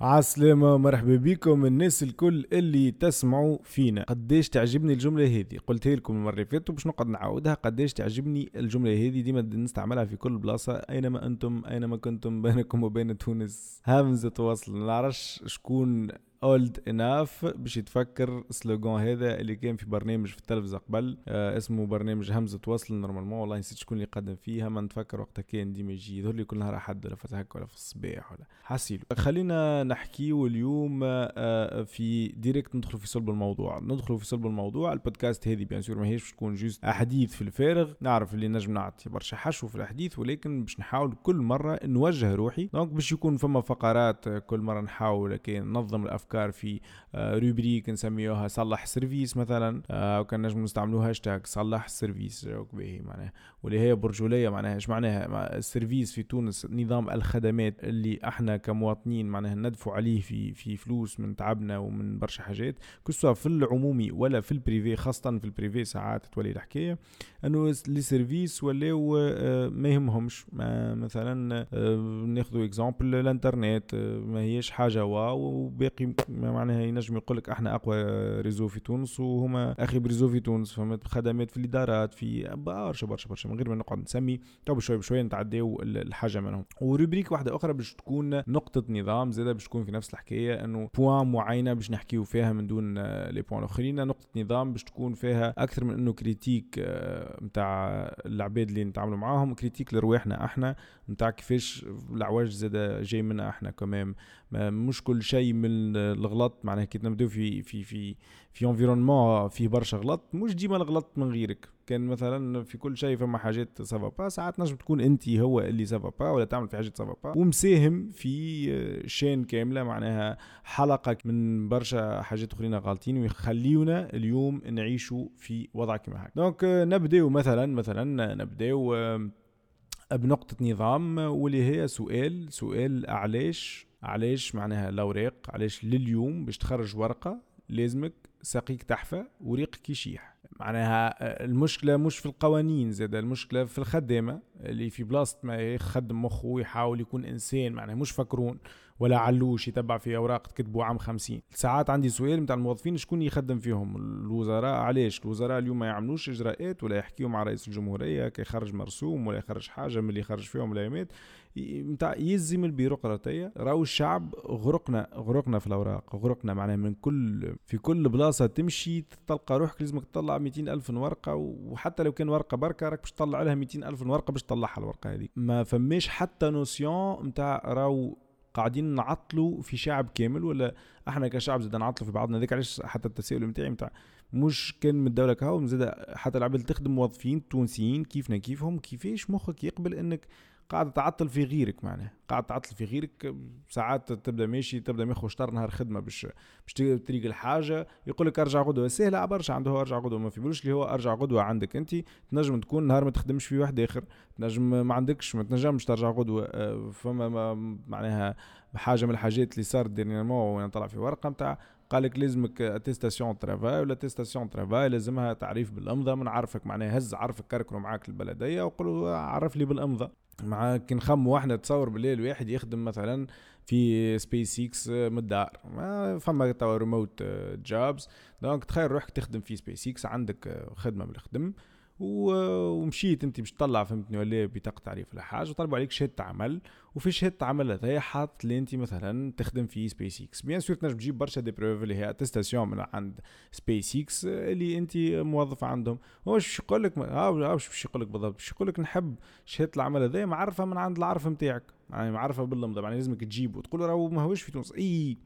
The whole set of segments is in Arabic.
عسلامة مرحبا بكم الناس الكل اللي تسمعوا فينا. قديش تعجبني الجملة هذه؟ قلتها لكم المرة اللي فاتت وباش نقعد نعاودها. قديش تعجبني الجملة هذه؟ ديما نستعملها في كل بلاصة أينما أنتم أينما كنتم بينكم وبين تونس. همزة وصل نعرفش شكون old enough باش يتفكر slogan هذا اللي كان في برنامج في التلفزة قبل. آه اسمه برنامج همزة وصل normalement والله نسيت شكون اللي قدم فيها ما نتفكر وقتها كان ديما يجي يظهر لي كل نهار احد ولا فتح ولا في الصباح ولا. حسيلو خلينا نحكيو اليوم آه في direct ندخل في صلب الموضوع. ندخل في صلب الموضوع. البودكاست هذه bien sûr ماهيش تكون juste احاديث في الفارغ. نعرف اللي نجم نعطي برشا حشو في الحديث ولكن باش نحاول كل مرة نوجه روحي. donc باش يكون فما فقرات كل مرة نحاول كي ننظم الأفكار في rubrique نسميوها صلح service مثلا أو كان نجم نستعملوا هاشتاج صلح service به معناها. واللي هي برجولية معناها إيش معناها؟ ال service في تونس نظام الخدمات اللي إحنا كمواطنين معناها ندفع عليه في في فلوس من تعبنا ومن برشا حاجات كسوا في العمومي ولا في ال privé خاصة في ال privé ساعات تولي الحكاية إنه les services ولاو ما يهمهمش. مثلا ناخذوا exemple الإنترنت ما هيش حاجة waw وباقي معناها ينجم يقول لك إحنا اقوى réseau في تونس وهما أخي ب réseau في تونس فهمت؟ خدمات في الادارات في برشا برشا برشا من غير ما نقعد نسمي تو بشوي بشوي نتعداو الحاجة منهم. و rubrique واحدة أخرى باش تكون نقطة نظام زادة باش تكون في نفس الحكاية إنه points معينة باش نحكيو فيها من دون les points الأخرين نقطة نظام باش تكون فيها أكثر من إنه critique نتاع العباد اللي نتعاملوا معاهم critique لرواحنا إحنا نتاع كيفاش العواج زادة جاي منا إحنا كمان. مش كل شيء من الغلط معناها كي نبداو في في في في environnement فيه برشا غلط مش ديما الغلط من غيرك. كان مثلا في كل شيء فما حاجات سافا با ساعات نجم تكون أنت هو اللي سافا با ولا تعمل في حاجات سافا با ومساهم في شين كاملة معناها حلقة من برشا حاجات أخرين غالطين ويخليونا اليوم نعيشوا في وضع كما هكا. دونك نبداو مثلا مثلا نبداو بنقطة نظام واللي هي سؤال سؤال علاش علاش معناها الاوراق علاش لليوم باش تخرج ورقة لازمك ساقيك تحفة وريقك يشيح. معناها المشكلة مش في القوانين زاد المشكلة في الخدامة. اللي في بلاصه ما يخدم مخه ويحاول يكون إنسان معناها مش فكرون ولا علوش يتبع في أوراق تكتبوا عام خمسين. ساعات عندي سؤال نتاع الموظفين شكون يخدم فيهم؟ الوزراء علاش؟ الوزراء اليوم ما يعملوش إجراءات ولا يحكيوا مع رئيس الجمهورية كي يخرج مرسوم ولا يخرج حاجة من اللي يخرج فيهم الايامات نتاع يلزم البيروقراطية. راهو الشعب غرقنا غرقنا في الأوراق غرقنا معناها من كل في كل بلاصة تمشي تلقى روحك لازمك تطلع 200 ألف ورقة وحتى لو كان ورقة بركة راك باش تطلع لها 200 ألف ورقة باش تطلعها الورقة هذه. ما فماش حتى نوسيون نتاع راهو قاعدين نعطلوا في شعب كامل ولا إحنا كشعب زاد نعطلوا في بعضنا؟ ذاك علاش حتى التساؤل نتاعي نتاع مش كان من الدولة كهو زاد حتى العباد تخدم موظفين تونسيين كيفنا كيفهم كيفاش مخك يقبل انك قاعد تعطل في غيرك معناه قاعد تعطل في غيرك ساعات تبدأ ماشي تبدأ ماخذ شطر نهار خدمه باش باش تريق الحاجة يقول لك أرجع غدوة. سهلة برشا عنده أرجع غدوة. ما في بالوش اللي هو أرجع غدوة عندك أنت. تنجم تكون نهار ما تخدمش في واحد آخر. تنجم ما عندكش ما تنجمش ترجع غدوة. فما معناها حاجة من الحاجات اللي صارت dernièrement وأنا طلع في ورقة نتاع قال لك لازمك attestation travail ولا attestation travail لازمها تعريف بالإمضاء. من عرفك معناها هز عرفك كركروا معاك البلديه وقول عرف لي بالإمضاء. مع كي نخمو إحنا تصور بالليل واحد يخدم مثلا في سبيس إكس من الدار ما فما توا remote jobs donc تخيل روحك تخدم في سبيس إكس عندك خدمة بالخدم. ومشيت انت باش تطلع فهمتني ولا بطاقة تعريف ولا حاجة وطلبوا عليك شهادة عمل وفي شهادة عمل هذايا حاط اللي انت مثلا تخدم في سبيس إكس bien sûr تنجم تجيب برشا des preuves اللي هي attestation من عند سبيس إكس اللي انت موظف عندهم. هو باش يقول لك ها باش يقول لك بالضبط؟ باش يقول لك نحب شهادة العمل هذايا معرفة من عند العرف نتاعك يعني معرفة بالإمضاء يعني لازمك تجيبه. وتقول له راهو ما هوش في تونس. إي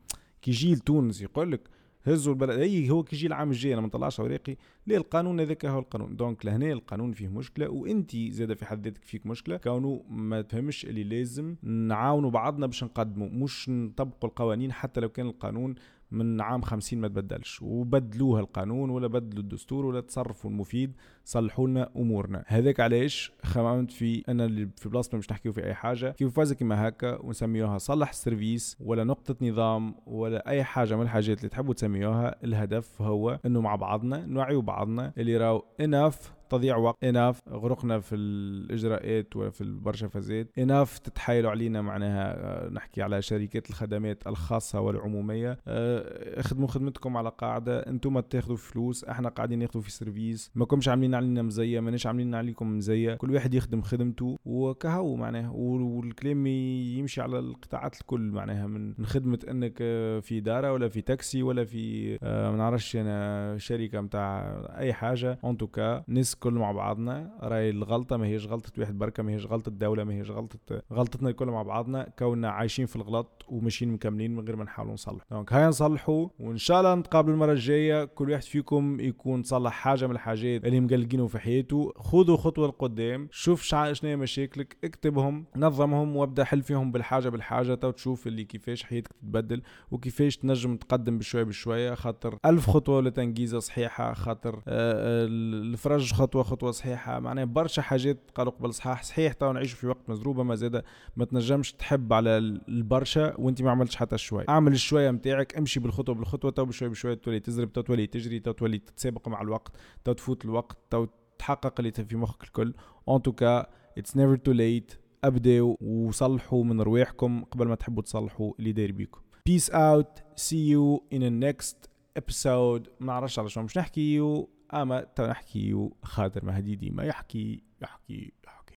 كي يجي لتونس يقول لك هزوا البلد. أي هو كي يجي العام الجاي أنا ما نطلعش اوراقي ليه؟ القانون هذاك هو القانون. donc لهنا القانون فيه مشكلة وانت زاد في حد ذاتك فيك مشكلة. كونه ما تفهمش اللي لازم نعاونوا بعضنا باش نقدموا. مش نطبقوا القوانين حتى لو كان القانون من عام خمسين ما تبدلش. وبدلوها القانون ولا بدلوا الدستور ولا تصرفوا المفيد صلحوا لنا أمورنا. هذاك علاش؟ خممت في أنا اللي في بلاصه مش نحكيو في أي حاجة. كيف فازا كيما هكا؟ ونسميوها صلح ال service ولا نقطة نظام ولا أي حاجة من الحاجات اللي تحبوا تسميوها. الهدف هو إنه مع بعضنا نوعيوا بعضنا اللي راو enough تضييع وقت. enough غرقنا في الإجراءات وفي برشا فازات. enough تتحايلوا علينا معناها آه، نحكي على شركات الخدمات الخاصة والعمومية. آه، اخدموا خدمتكم على قاعدة. أنتم تاخذوا فلوس إحنا قاعدين ناخذوا في service. ما كمش عاملين علينا مزية ماناش عاملين عليكم مزية. كل واحد يخدم خدمته وكهو معناها. والكلام يمشي على القطاعات الكل معناها من خدمة انك آه، في إدارة ولا في تاكسي ولا في ما نعرفش أنا شركة متاع أي حاجة. en tout cas ناس كل مع بعضنا. راهي الغلطة ما هيش غلطة واحد بركة ما هيش غلطة الدولة ما هيش غلطة غلطتنا الكل مع بعضنا. كوننا عايشين في الغلط وماشيين مكملين من غير ما نحاولوا نصلح donc هيا نصلحوا وإن شاء الله نتقابلوا المرة الجاية. كل واحد فيكم يكون صلح حاجة من الحاجات اللي مقلقينه في حياته. خذوا خطوة لقدام شوف شنو هي مشاكلك اكتبهم نظمهم وابدأ حل فيهم بالحاجة بالحاجة تو تشوف اللي كيفاش حياتك تتبدل وكيفاش تنجم تقدم بشوية بشوية. خاطر ألف خطوة لتنجيزة صحيحة خاطر آه، آه، الفرج خطوه خطوة صحيحة. معناها برشا حاجات قالوا قبل صحاح صحيح تو نعيشوا في وقت مزروبه ما زاد ما تنجمش تحب على البرشا وأنت ما عملتش حتى شوي اعمل الشوية نتاعك امشي بالخطوة بالخطوة تو بشوي بشوي تولي تزرب تو تولي تجري تو تولي تتسابق مع الوقت تو تفوت الوقت تو تحقق اللي في مخك الكل. en tout cas it's never too late أبداو وصلحوا من رواحكم قبل ما تحبوا تصلحوا اللي داير بيكم. Out. See you in the next episode. ما نعرفش على شو مش نحكي أما تو نحكي خاطر مهدي ديما يحكي يحكي, يحكي.